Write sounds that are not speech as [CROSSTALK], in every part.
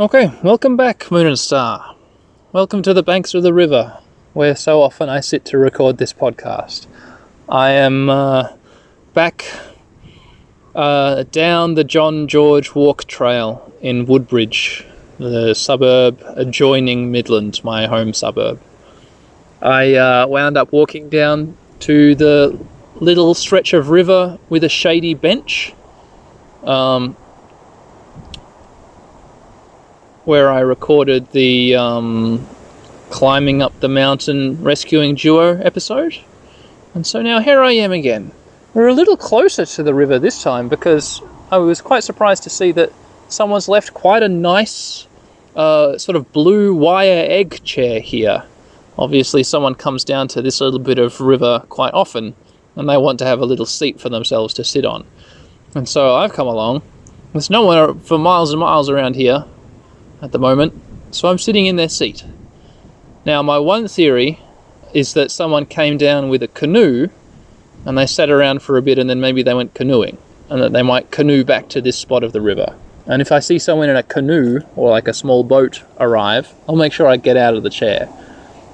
Okay, welcome back, Moon and Star. Welcome to the banks of the river, where so often I sit to record this podcast. I am uh, back uh, down the John George Walk Trail in Woodbridge, the suburb adjoining Midland, my home suburb. I uh, wound up walking down to the little stretch of river with a shady bench. Um, where I recorded the um, climbing up the mountain rescuing duo episode. And so now here I am again. We're a little closer to the river this time because I was quite surprised to see that someone's left quite a nice uh, sort of blue wire egg chair here. Obviously, someone comes down to this little bit of river quite often and they want to have a little seat for themselves to sit on. And so I've come along. There's no one for miles and miles around here at the moment, so I'm sitting in their seat. Now, my one theory is that someone came down with a canoe and they sat around for a bit and then maybe they went canoeing and that they might canoe back to this spot of the river. And if I see someone in a canoe or like a small boat arrive, I'll make sure I get out of the chair.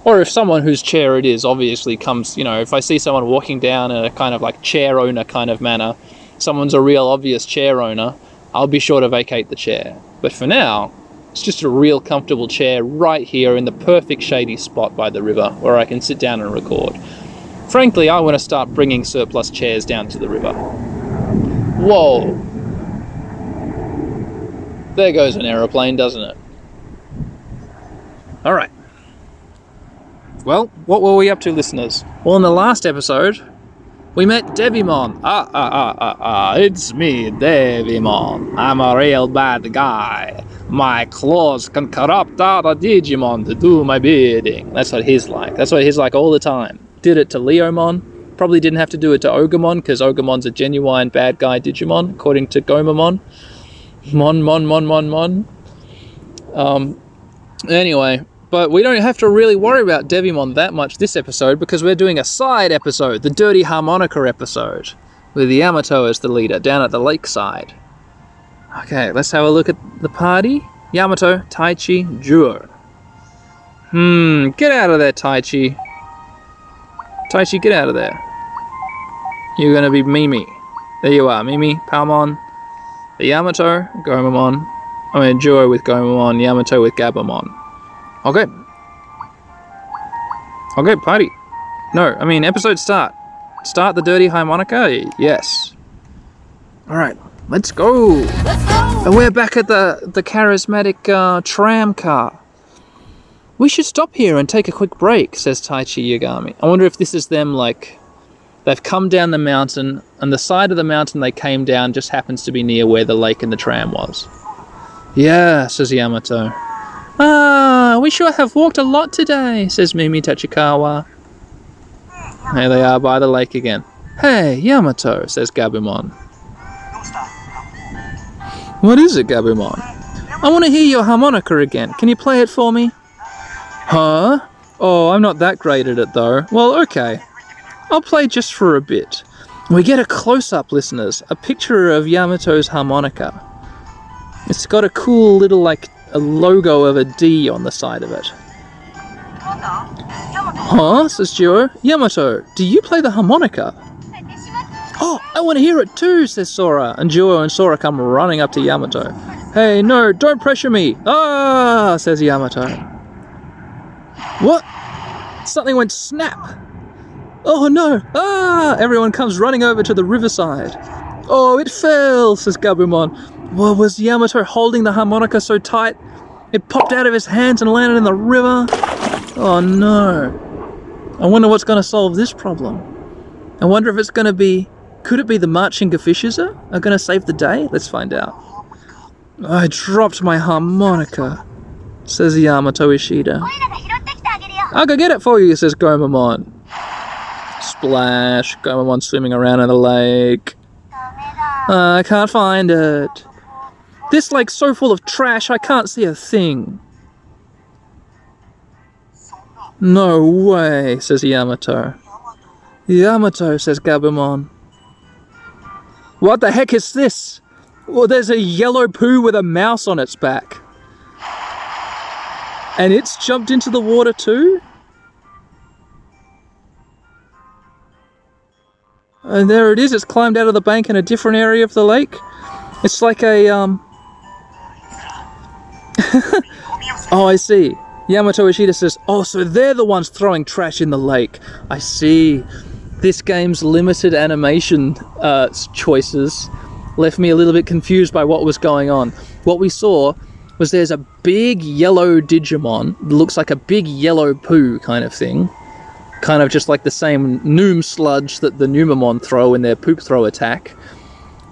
Or if someone whose chair it is obviously comes, you know, if I see someone walking down in a kind of like chair owner kind of manner, someone's a real obvious chair owner, I'll be sure to vacate the chair. But for now, it's just a real comfortable chair right here in the perfect shady spot by the river where I can sit down and record. Frankly, I want to start bringing surplus chairs down to the river. Whoa! There goes an aeroplane, doesn't it? Alright. Well, what were we up to, listeners? Well, in the last episode, we met Devimon. Ah, ah, ah, ah, ah, it's me, Devimon. I'm a real bad guy. My claws can corrupt other Digimon to do my bidding. That's what he's like. That's what he's like all the time. Did it to Leomon. Probably didn't have to do it to Ogremon, because Ogremon's a genuine bad guy Digimon, according to Gomamon. Mon, mon, mon, mon, mon. Um, anyway, but we don't have to really worry about Devimon that much this episode because we're doing a side episode, the Dirty Harmonica episode, with Yamato as the leader down at the lakeside. Okay, let's have a look at the party. Yamato, Taichi, Juo. Hmm, get out of there, Taichi. Taichi, get out of there. You're gonna be Mimi. There you are, Mimi, Palmon, the Yamato, Gomamon. I mean, Juo with Gomamon, Yamato with Okay. Okay, party. No, I mean, episode start. Start the dirty harmonica? Yes. Alright, let's go. Let's go! And we're back at the, the charismatic uh, tram car. We should stop here and take a quick break, says Taichi Yagami. I wonder if this is them, like, they've come down the mountain, and the side of the mountain they came down just happens to be near where the lake and the tram was. Yeah, says Yamato. Ah, we sure have walked a lot today, says Mimi Tachikawa. Here they are by the lake again. Hey, Yamato, says Gabumon. What is it, Gabumon? I want to hear your harmonica again. Can you play it for me? Huh? Oh, I'm not that great at it though. Well, okay. I'll play just for a bit. We get a close up, listeners, a picture of Yamato's harmonica. It's got a cool little, like, a logo of a D on the side of it. Huh? says Juo. Yamato, do you play the harmonica? Oh, I want to hear it too, says Sora. And Juo and Sora come running up to Yamato. Hey, no, don't pressure me. Ah, says Yamato. What? Something went snap. Oh no! Ah! Everyone comes running over to the riverside. Oh, it fell, says Gabumon. Well, was Yamato holding the harmonica so tight? It popped out of his hands and landed in the river. Oh no. I wonder what's going to solve this problem. I wonder if it's going to be... Could it be the marching fishes are, are going to save the day? Let's find out. I dropped my harmonica, says Yamato Ishida. I'll go get it for you, says Gomamon. Splash, Gomamon swimming around in the lake. Uh, I can't find it. This lake's so full of trash, I can't see a thing. No way, says Yamato. Yamato, says Gabumon. What the heck is this? Well, there's a yellow poo with a mouse on its back. And it's jumped into the water too? And there it is, it's climbed out of the bank in a different area of the lake. It's like a, um... [LAUGHS] oh, I see. Yamato Ishida says, oh, so they're the ones throwing trash in the lake. I see. This game's limited animation uh, choices left me a little bit confused by what was going on. What we saw was there's a big yellow Digimon, looks like a big yellow poo kind of thing. Kind of just like the same Noom sludge that the Numamon throw in their poop throw attack.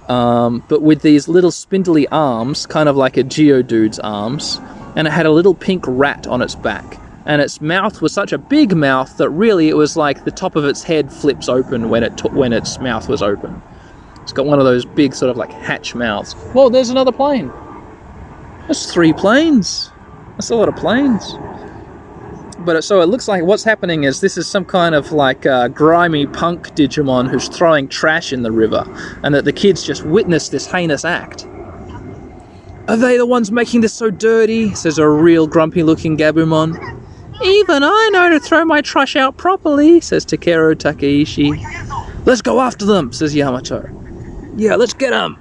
Um, but with these little spindly arms, kind of like a Geodude's arms, and it had a little pink rat on its back. And its mouth was such a big mouth that really it was like the top of its head flips open when it t- when its mouth was open. It's got one of those big sort of like hatch mouths. Whoa, there's another plane. That's three planes. That's a lot of planes. But so it looks like what's happening is this is some kind of like uh, grimy punk Digimon who's throwing trash in the river, and that the kids just witnessed this heinous act. Are they the ones making this so dirty? says a real grumpy looking Gabumon. Even I know to throw my trash out properly, says Takeru Takaishi. Let's go after them, says Yamato. Yeah, let's get them.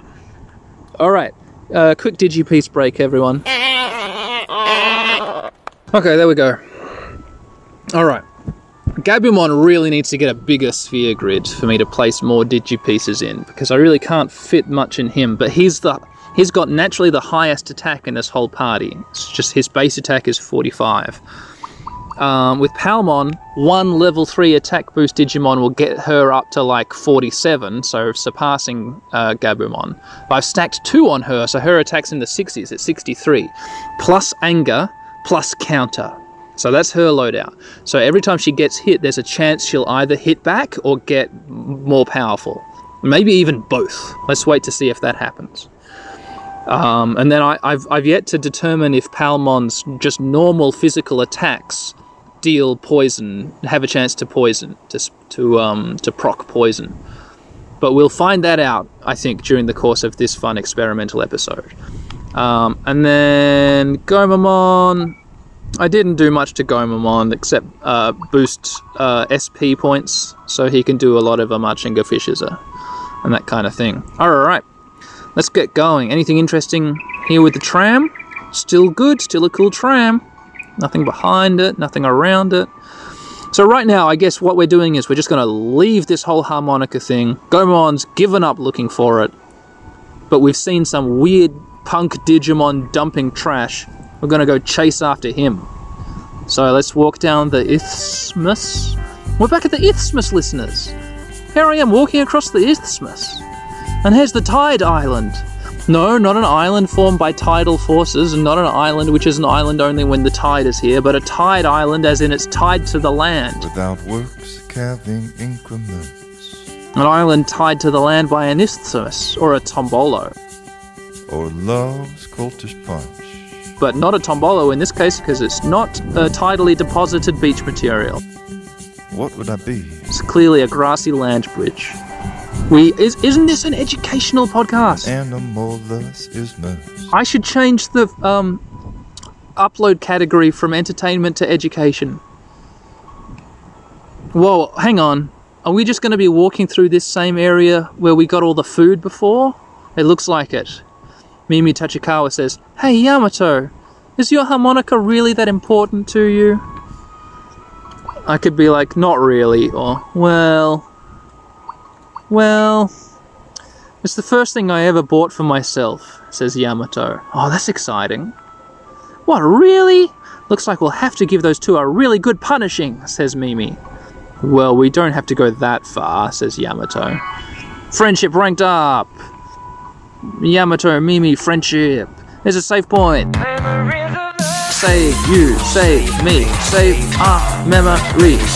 Alright, uh, quick Digipiece break, everyone. [LAUGHS] Okay, there we go. Alright. Gabumon really needs to get a bigger sphere grid for me to place more Digipieces in, because I really can't fit much in him, but he's the he's got naturally the highest attack in this whole party. It's just his base attack is 45. Um, with Palmon, one level 3 attack boost Digimon will get her up to like 47, so surpassing uh, Gabumon. But I've stacked 2 on her, so her attack's in the 60s at 63. Plus anger, plus counter. So that's her loadout. So every time she gets hit, there's a chance she'll either hit back or get more powerful. Maybe even both. Let's wait to see if that happens. Um, and then I, I've, I've yet to determine if Palmon's just normal physical attacks deal poison, have a chance to poison, to, to, um, to proc poison. But we'll find that out, I think, during the course of this fun experimental episode. Um, and then Gomamon, I didn't do much to Gomamon except uh, boost uh, SP points, so he can do a lot of Marching fishes uh, and that kind of thing. Alright, let's get going. Anything interesting here with the tram? Still good, still a cool tram. Nothing behind it, nothing around it. So right now, I guess what we're doing is we're just going to leave this whole harmonica thing. Gomon's given up looking for it, but we've seen some weird punk Digimon dumping trash. We're going to go chase after him. So let's walk down the isthmus. We're back at the isthmus, listeners. Here I am walking across the isthmus. And here's the Tide Island. No, not an island formed by tidal forces, and not an island which is an island only when the tide is here, but a tide island as in it's tied to the land. Without works, calving increments, An island tied to the land by an isthmus, or a tombolo. or love's cultish punch. But not a tombolo in this case because it's not a tidally deposited beach material. What would that be? It's clearly a grassy land bridge. We is, isn't this an educational podcast? Animal thus is. I should change the um, upload category from entertainment to education. Whoa, hang on. Are we just going to be walking through this same area where we got all the food before? It looks like it. Mimi Tachikawa says, Hey Yamato, is your harmonica really that important to you? I could be like, Not really, or, Well. Well. It's the first thing I ever bought for myself, says Yamato. Oh, that's exciting. What, really? Looks like we'll have to give those two a really good punishing, says Mimi. Well, we don't have to go that far, says Yamato. Friendship ranked up! Yamato, Mimi, friendship. There's a safe point. Save you, save me, save our memories.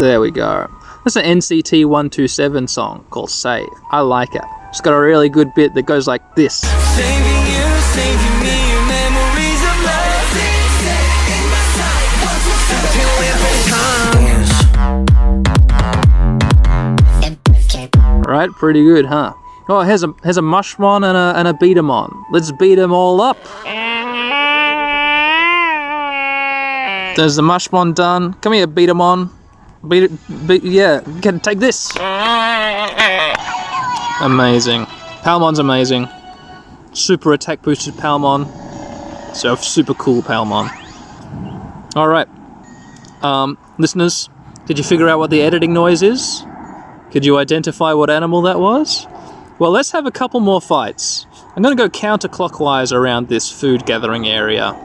There we go. That's an NCT 127 song called Save. I like it. It's got a really good bit that goes like this. Saving you, saving me, memories of love. Till every time. Right, pretty good, huh? Oh, here's a here's a mushmon and a and a beatamon. Let's beat them all up. There's the mushmon done. Come here, Beatamon. Beat it. Beat, yeah, get take this. Amazing. Palmon's amazing. Super attack boosted Palmon. So super cool Palmon. All right, um, listeners, did you figure out what the editing noise is? Could you identify what animal that was? Well, let's have a couple more fights. I'm going to go counterclockwise around this food gathering area.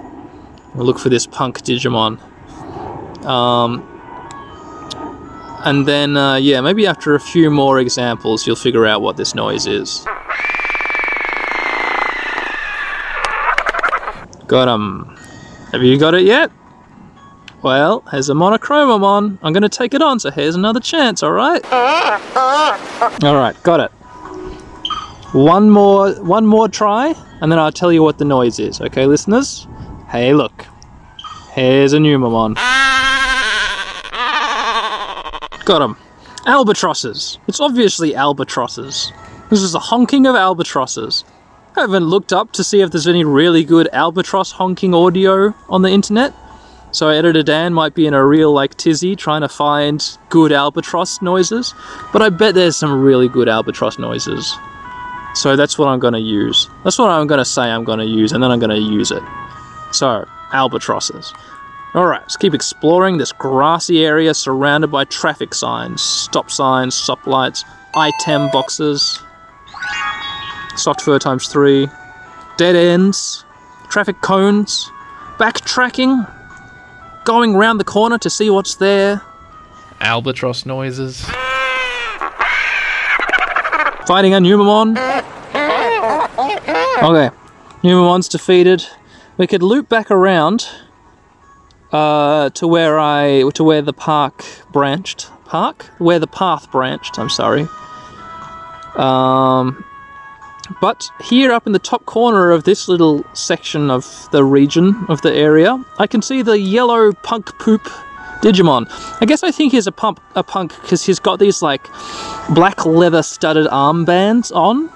We'll look for this punk Digimon. Um, and then, uh, yeah, maybe after a few more examples, you'll figure out what this noise is. Got him. Have you got it yet? Well, here's a monochromomon. I'm going to take it on, so here's another chance, alright? Alright, got it. One more, one more try, and then I'll tell you what the noise is, okay, listeners? Hey, look. Here's a Numamon. Got him. Albatrosses. It's obviously albatrosses. This is a honking of albatrosses. I haven't looked up to see if there's any really good albatross honking audio on the internet. So editor Dan might be in a real like tizzy trying to find good albatross noises, but I bet there's some really good albatross noises. So that's what I'm going to use. That's what I'm going to say I'm going to use, and then I'm going to use it. So, albatrosses. Alright, let's keep exploring this grassy area surrounded by traffic signs, stop signs, stop lights, item boxes, soft fur times three, dead ends, traffic cones, backtracking, going round the corner to see what's there, Albatross noises. Fighting a Numamon. Okay, Numamon's defeated. We could loop back around uh, to where I to where the park branched. Park? Where the path branched. I'm sorry. Um, but here, up in the top corner of this little section of the region of the area, I can see the yellow punk poop Digimon. I guess I think he's a pump a punk because he's got these like black leather studded armbands on,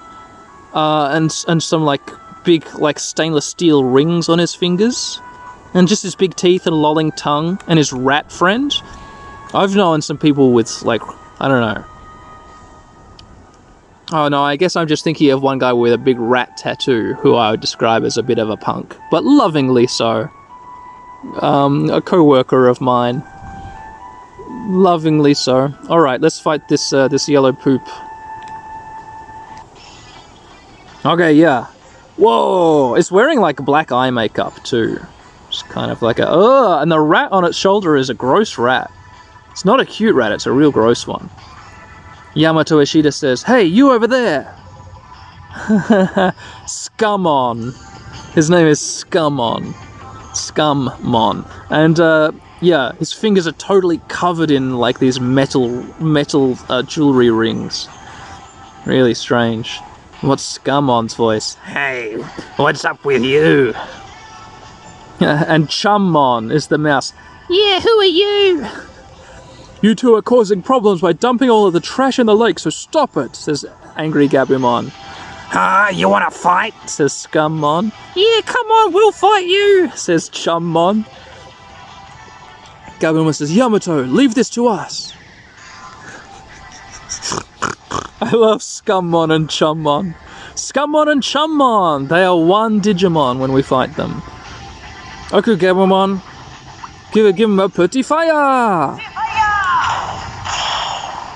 uh, and and some like big like stainless steel rings on his fingers, and just his big teeth and lolling tongue, and his rat friend. I've known some people with like I don't know. Oh no, I guess I'm just thinking of one guy with a big rat tattoo who I would describe as a bit of a punk, but lovingly so. Um, a co-worker of mine. Lovingly so. Alright, let's fight this uh, this yellow poop. Okay, yeah. Whoa! It's wearing like black eye makeup too. It's kind of like a oh, and the rat on its shoulder is a gross rat. It's not a cute rat, it's a real gross one. Yamato Ishida says, Hey, you over there! [LAUGHS] Scumon. His name is Scumon. Scummon. And, uh, yeah, his fingers are totally covered in, like, these metal, metal uh, jewelry rings. Really strange. What's Scummon's voice? Hey, what's up with you? [LAUGHS] and Chummon is the mouse. Yeah, who are you? You two are causing problems by dumping all of the trash in the lake, so stop it, says angry Gabumon. Ah, you wanna fight? says Scummon. Yeah, come on, we'll fight you, says Chummon. Gabumon says, Yamato, leave this to us. I love Scummon and Chummon. Scummon and Chummon! They are one Digimon when we fight them. Okay, Gabumon, give, give him a pretty fire!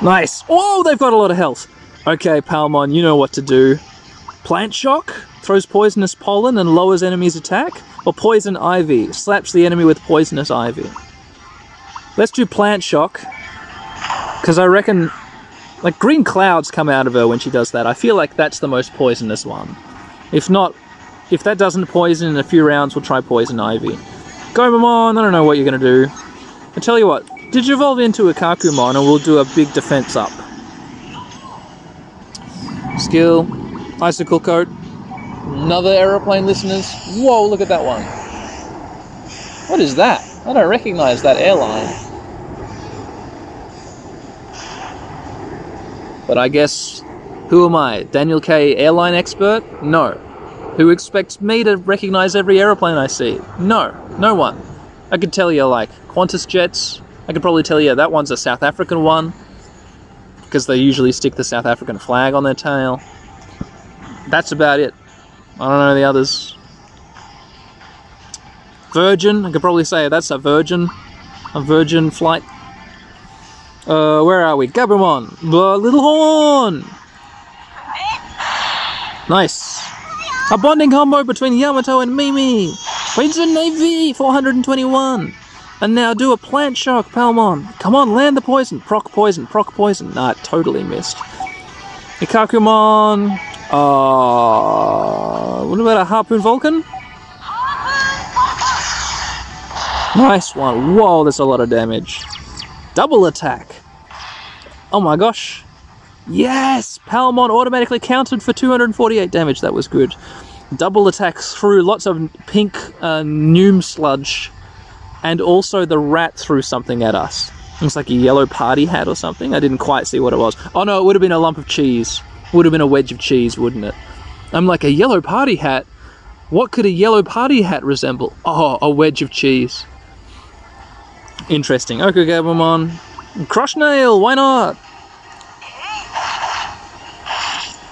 Nice. Oh, they've got a lot of health. Okay, Palmon, you know what to do. Plant Shock throws poisonous pollen and lowers enemy's attack, or Poison Ivy slaps the enemy with poisonous ivy. Let's do Plant Shock, because I reckon, like, green clouds come out of her when she does that. I feel like that's the most poisonous one. If not, if that doesn't poison in a few rounds, we'll try Poison Ivy. Gomamon, I don't know what you're going to do. I tell you what, did you evolve into a Kakumon and we'll do a big defense up. Skill, Icicle Coat. Another aeroplane, listeners. Whoa, look at that one. What is that? I don't recognize that airline. But I guess, who am I? Daniel K. airline expert? No. Who expects me to recognize every aeroplane I see? No, no one. I could tell you like Qantas jets. I could probably tell you that one's a South African one because they usually stick the South African flag on their tail. That's about it. I don't know the others. Virgin, I could probably say that's a Virgin, a Virgin flight. Uh, where are we? Gabumon, the little horn. Nice. A bonding combo between Yamato and Mimi. Queensland Navy, 421. And now do a plant shock, Palmon. Come on, land the poison. Proc poison, proc poison. Nah, totally missed. Ikkakumon. Uh, what about a Harpoon Vulcan? Nice one. Whoa, that's a lot of damage. Double attack. Oh my gosh. Yes! Palmon automatically counted for 248 damage. That was good. Double attacks through lots of pink uh, Noom sludge. And also the rat threw something at us. Looks like a yellow party hat or something. I didn't quite see what it was. Oh no, it would have been a lump of cheese. Would have been a wedge of cheese, wouldn't it? I'm like, a yellow party hat? What could a yellow party hat resemble? Oh, a wedge of cheese. Interesting. Okay, Crush nail, why not?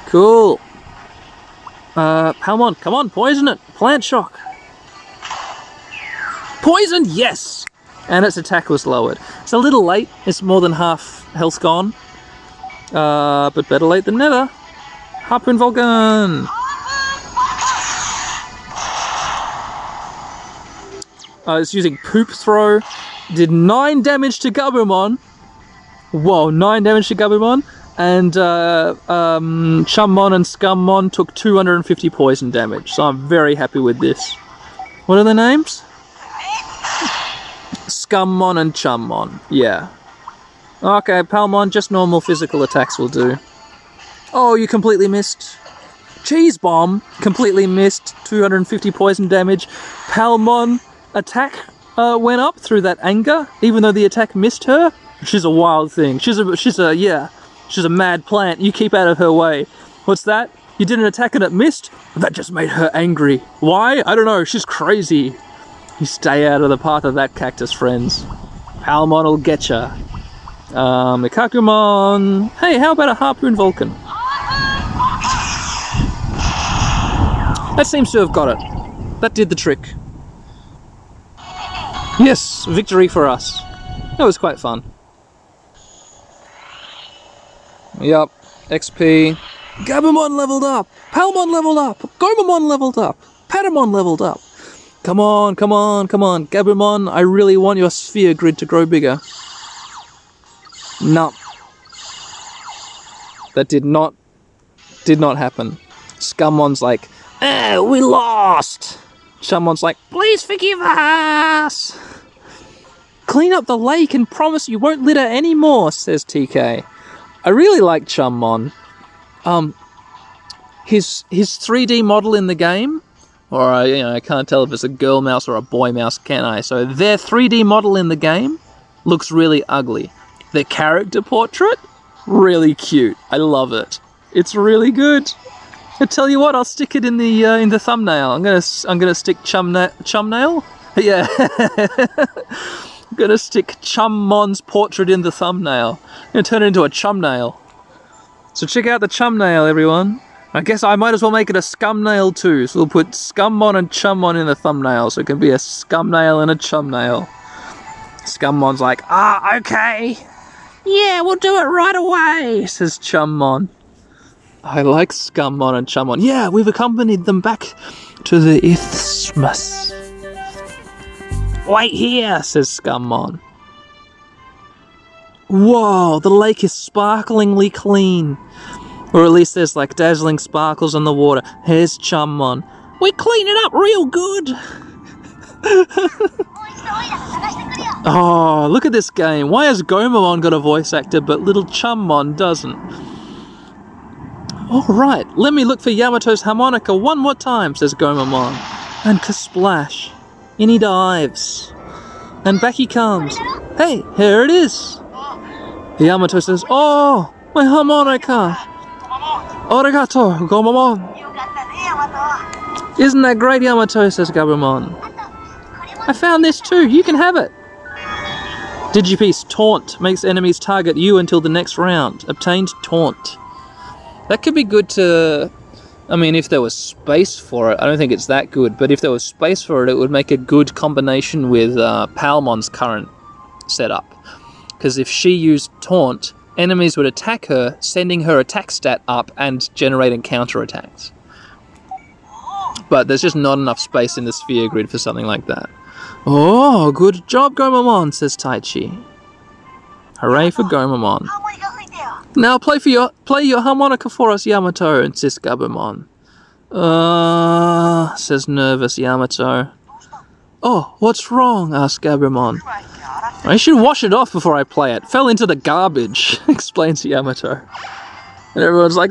Cool. Uh, Palmon, come on, poison it. Plant shock. Poison, yes! And its attack was lowered. It's a little late. It's more than half health gone. Uh, but better late than never. Harpoon Vulcan! Uh, it's using Poop Throw. Did 9 damage to Gabumon. Whoa, 9 damage to Gabumon. And uh, um, Chummon and Scummon took 250 poison damage. So I'm very happy with this. What are the names? Scummon and Chummon. Yeah. Okay, Palmon, just normal physical attacks will do. Oh, you completely missed. Cheese Bomb completely missed 250 poison damage. Palmon attack uh, went up through that anger, even though the attack missed her. She's a wild thing. She's a she's a yeah. She's a mad plant. You keep out of her way. What's that? You did an attack and it missed? That just made her angry. Why? I don't know. She's crazy. You stay out of the path of that cactus, friends. Palmon will get ya. Um. Hey, how about a Harpoon Vulcan? That seems to have got it. That did the trick. Yes, victory for us. That was quite fun. Yup, XP. Gabumon leveled up! Palmon leveled up! Gomamon leveled up! Patamon leveled up! Come on, come on, come on. Gabumon, I really want your sphere grid to grow bigger. No. That did not, did not happen. Scummon's like, eh, we lost! Chummon's like, please forgive us! Clean up the lake and promise you won't litter anymore, says TK. I really like Chummon. Um, his his 3D model in the game, or I, you know, I can't tell if it's a girl mouse or a boy mouse, can I? So their 3D model in the game looks really ugly. Their character portrait, really cute. I love it. It's really good. I tell you what, I'll stick it in the uh, in the thumbnail. I'm gonna I'm gonna stick chumna- chumnail. [LAUGHS] Yeah. [LAUGHS] I'm gonna stick Chummon's portrait in the thumbnail. I'm gonna turn it into a chumnail. So check out the chumnail, everyone. I guess I might as well make it a scumnail too. So we'll put Scummon and Chummon in the thumbnail, so it can be a scumnail and a chumnail. Scummon's like, ah, okay. Yeah, we'll do it right away, says Chummon. I like Scummon and Chummon. Yeah, we've accompanied them back to the isthmus. Wait here, says Scummon. Whoa, the lake is sparklingly clean. Or at least there's like dazzling sparkles on the water. Here's Chummon. We clean it up real good. [LAUGHS] Oh, look at this game. Why has Gomamon got a voice actor but little Chummon doesn't? Alright, let me look for Yamato's harmonica one more time, says Gomamon. And splash. In he dives. And back he comes. Hey, here it is. The Yamato says, Oh, my harmonica. Arigato, Gomamon. Isn't that great, Yamato, says Gabumon. I found this too. You can have it. Digipiece Taunt makes enemies target you until the next round. Obtained Taunt. That could be good to. I mean, if there was space for it, I don't think it's that good, but if there was space for it, it would make a good combination with uh, Palmon's current setup. Because if she used Taunt, enemies would attack her, sending her attack stat up and generating counter attacks. But there's just not enough space in the sphere grid for something like that. Oh, good job, Gomamon, says Taichi. Hooray for Gomamon. Now play for your play your harmonica for us, Yamato, insists Gabumon. Uh, says nervous Yamato. Oh, what's wrong? asks Gabumon. I should wash it off before I play it. Fell into the garbage, [LAUGHS] explains Yamato. And everyone's like,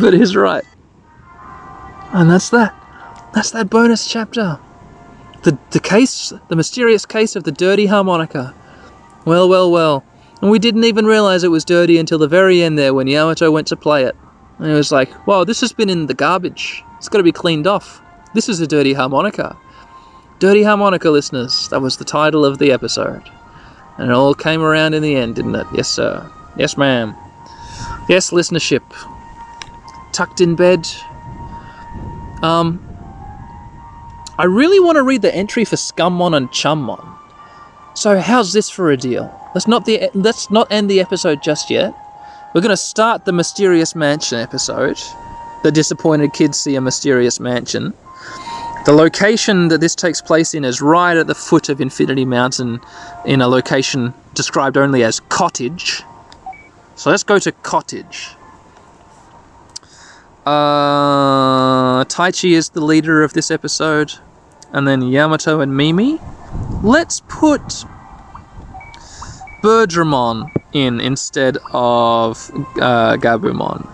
but he's right. And that's that. That's that bonus chapter. The the case, the mysterious case of the dirty harmonica. Well, well, well. And we didn't even realize it was dirty until the very end there when Yamato went to play it. And he was like, whoa, this has been in the garbage. It's got to be cleaned off. This is a dirty harmonica. Dirty harmonica, listeners. That was the title of the episode. And it all came around in the end, didn't it? Yes, sir. Yes, ma'am. Yes, listenership. Tucked in bed. Um, I really want to read the entry for Scummon and Chummon. So how's this for a deal? Let's not the let's not end the episode just yet. We're going to start the mysterious mansion episode. The disappointed kids see a mysterious mansion. The location that this takes place in is right at the foot of Infinity Mountain, in a location described only as cottage. So let's go to cottage. Uh, Taichi is the leader of this episode, and then Yamato and Mimi. Let's put Birdramon in instead of uh, Gabumon.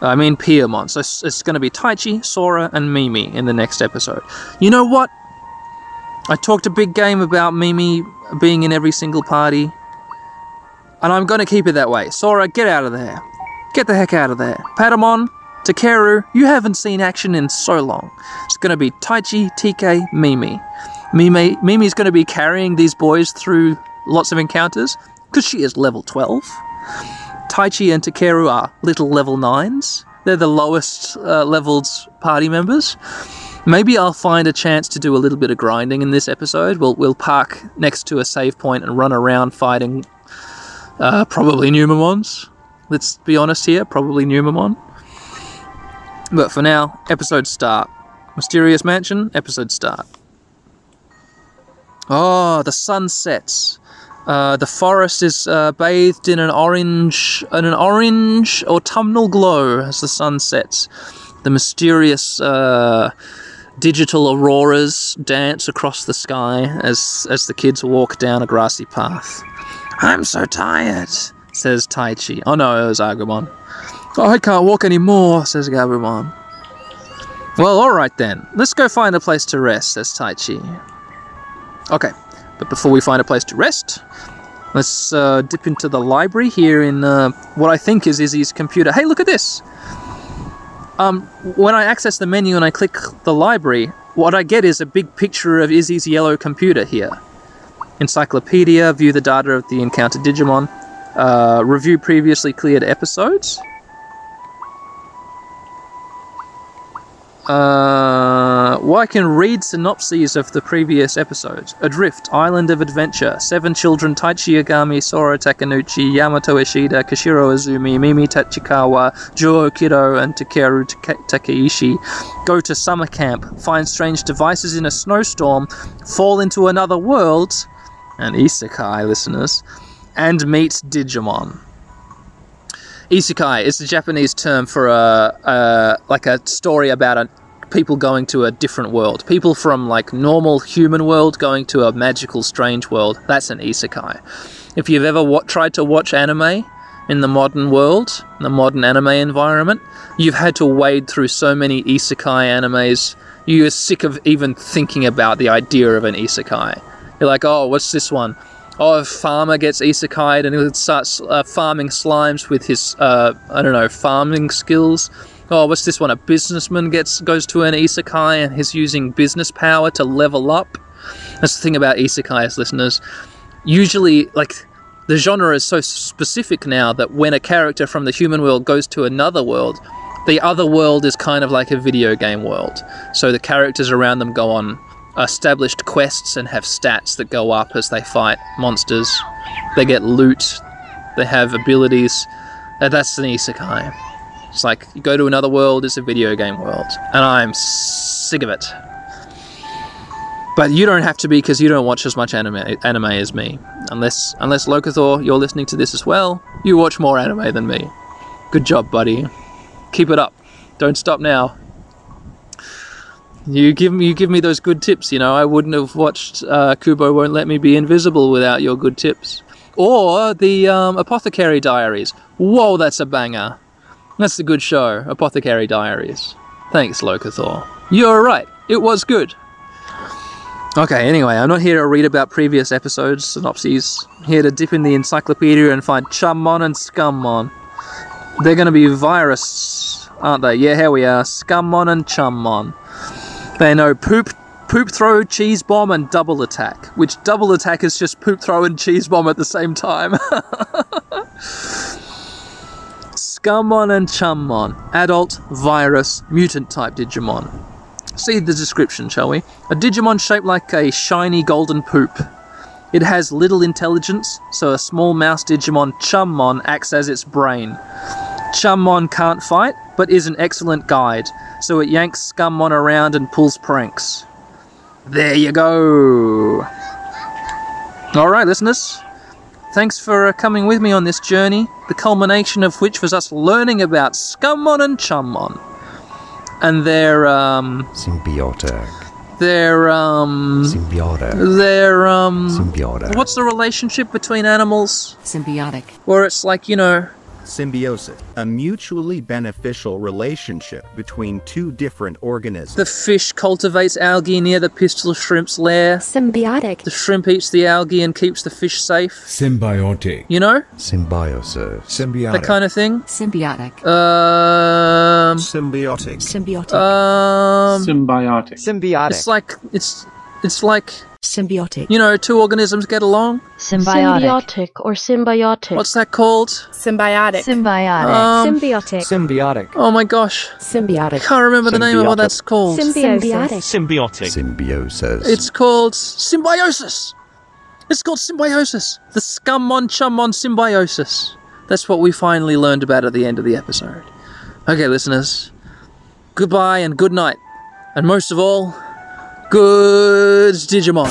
I mean Piyomon. So it's, it's going to be Taichi, Sora, and Mimi in the next episode. You know what? I talked a big game about Mimi being in every single party, and I'm going to keep it that way. Sora, get out of there. Get the heck out of there. Patamon, Takeru, you haven't seen action in so long. It's going to be Taichi, TK, Mimi. Mimi Mimi's going to be carrying these boys through lots of encounters because she is level 12. Taichi and Takeru are little level 9s. They're the lowest uh, leveled party members. Maybe I'll find a chance to do a little bit of grinding in this episode. We'll, we'll park next to a save point and run around fighting uh, probably Numamons. Let's be honest here, probably Numamon. But for now, episode start. Mysterious Mansion, episode start. Oh, the sun sets. Uh, the forest is uh, bathed in an orange, in an orange autumnal glow as the sun sets. The mysterious uh, digital auroras dance across the sky as as the kids walk down a grassy path. I'm so tired, says Taichi. Oh no, it was Agumon. Oh, I can't walk anymore, says Gabumon. Well, alright then. Let's go find a place to rest, says Taichi. Okay, but before we find a place to rest, let's uh, dip into the library here in uh, what I think is Izzy's computer. Hey, look at this! Um, when I access the menu and I click the library, what I get is a big picture of Izzy's yellow computer here. Encyclopedia, view the data of the encounter Digimon, uh, review previously cleared episodes. Uh, well, I can read synopses of the previous episodes. Adrift, Island of Adventure, Seven Children, Taichi Yagami, Sora Takenouchi, Yamato Ishida, Koushiro Izumi, Mimi Tachikawa, Juo Kido, and Takeru Take- Takaishi go to summer camp, find strange devices in a snowstorm, fall into another world, and isekai, listeners, and meet Digimon. Isekai is the Japanese term for a, a like a story about a people going to a different world. People from like normal human world going to a magical strange world. That's an isekai. If you've ever wa- tried to watch anime in the modern world, in the modern anime environment, you've had to wade through so many isekai animes. You're sick of even thinking about the idea of an isekai. You're like, oh, what's this one? oh, a farmer gets isekai'd and he starts uh, farming slimes with his, uh, I don't know, farming skills. Oh, what's this one? A businessman gets goes to an isekai and he's using business power to level up. That's the thing about isekais, listeners. Usually, like the genre is so specific now that when a character from the human world goes to another world, the other world is kind of like a video game world. So the characters around them go on established quests and have stats that go up as they fight monsters. They get loot. They have abilities. That's an isekai. It's like you go to another world, it's a video game world. And I'm sick of it. But you don't have to be because you don't watch as much anime anime as me. Unless unless Locathor, you're listening to this as well, you watch more anime than me. Good job, buddy. Keep it up. Don't stop now. You give me you give me those good tips. You know, I wouldn't have watched uh, Kubo won't let me be invisible without your good tips. Or the um, Apothecary Diaries. Whoa, that's a banger. That's a good show, Apothecary Diaries. Thanks, Locathor. You're right. It was good. Okay, anyway, I'm not here to read about previous episodes, synopses. Here to dip in the encyclopedia and find Chummon and Scummon. They're to be virus, aren't they? Yeah, here we are. Scummon and Chummon. They know poop, poop throw, cheese bomb, and double attack. Which double attack is just poop throw and cheese bomb at the same time. [LAUGHS] Scummon and Chummon. Adult, virus, mutant type Digimon. See the description, shall we? A Digimon shaped like a shiny golden poop. It has little intelligence, so a small mouse Digimon Chummon acts as its brain. Chummon can't fight, but is an excellent guide, so it yanks Scummon around and pulls pranks. There you go! Alright, listeners. Thanks for uh, coming with me on this journey, the culmination of which was us learning about Scummon and Chummon. And their, um, Symbiotic. their, um, Symbiotic. their, um, Symbiotic. what's the relationship between animals? Symbiotic. Where it's like, you know, Symbiosis, a mutually beneficial relationship between two different organisms. the fish cultivates algae near the pistol shrimp's lair. Symbiotic. The shrimp eats the algae and keeps the fish safe. Symbiotic. You know? Symbiosis. Symbiotic. That kind of thing. Symbiotic. Um, Symbiotic. Symbiotic. um, Symbiotic. Symbiotic. it's like, it's, it's like, Symbiotic. you know, two organisms get along. Symbiotic or symbiotic. What's that called? Symbiotic. symbiotic? Um, symbiotic. Symbiotic. Oh my gosh. Symbiotic. Can't remember the name of what Symbiotic. that's called. Symbiotic. Symbiotic. Symbiosis. It's called symbiosis. It's called symbiosis. The scummon chummon symbiosis. That's what we finally learned about at the end of the episode. Okay, listeners. Goodbye and good night. And most of all, Good Digimon.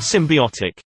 Symbiotic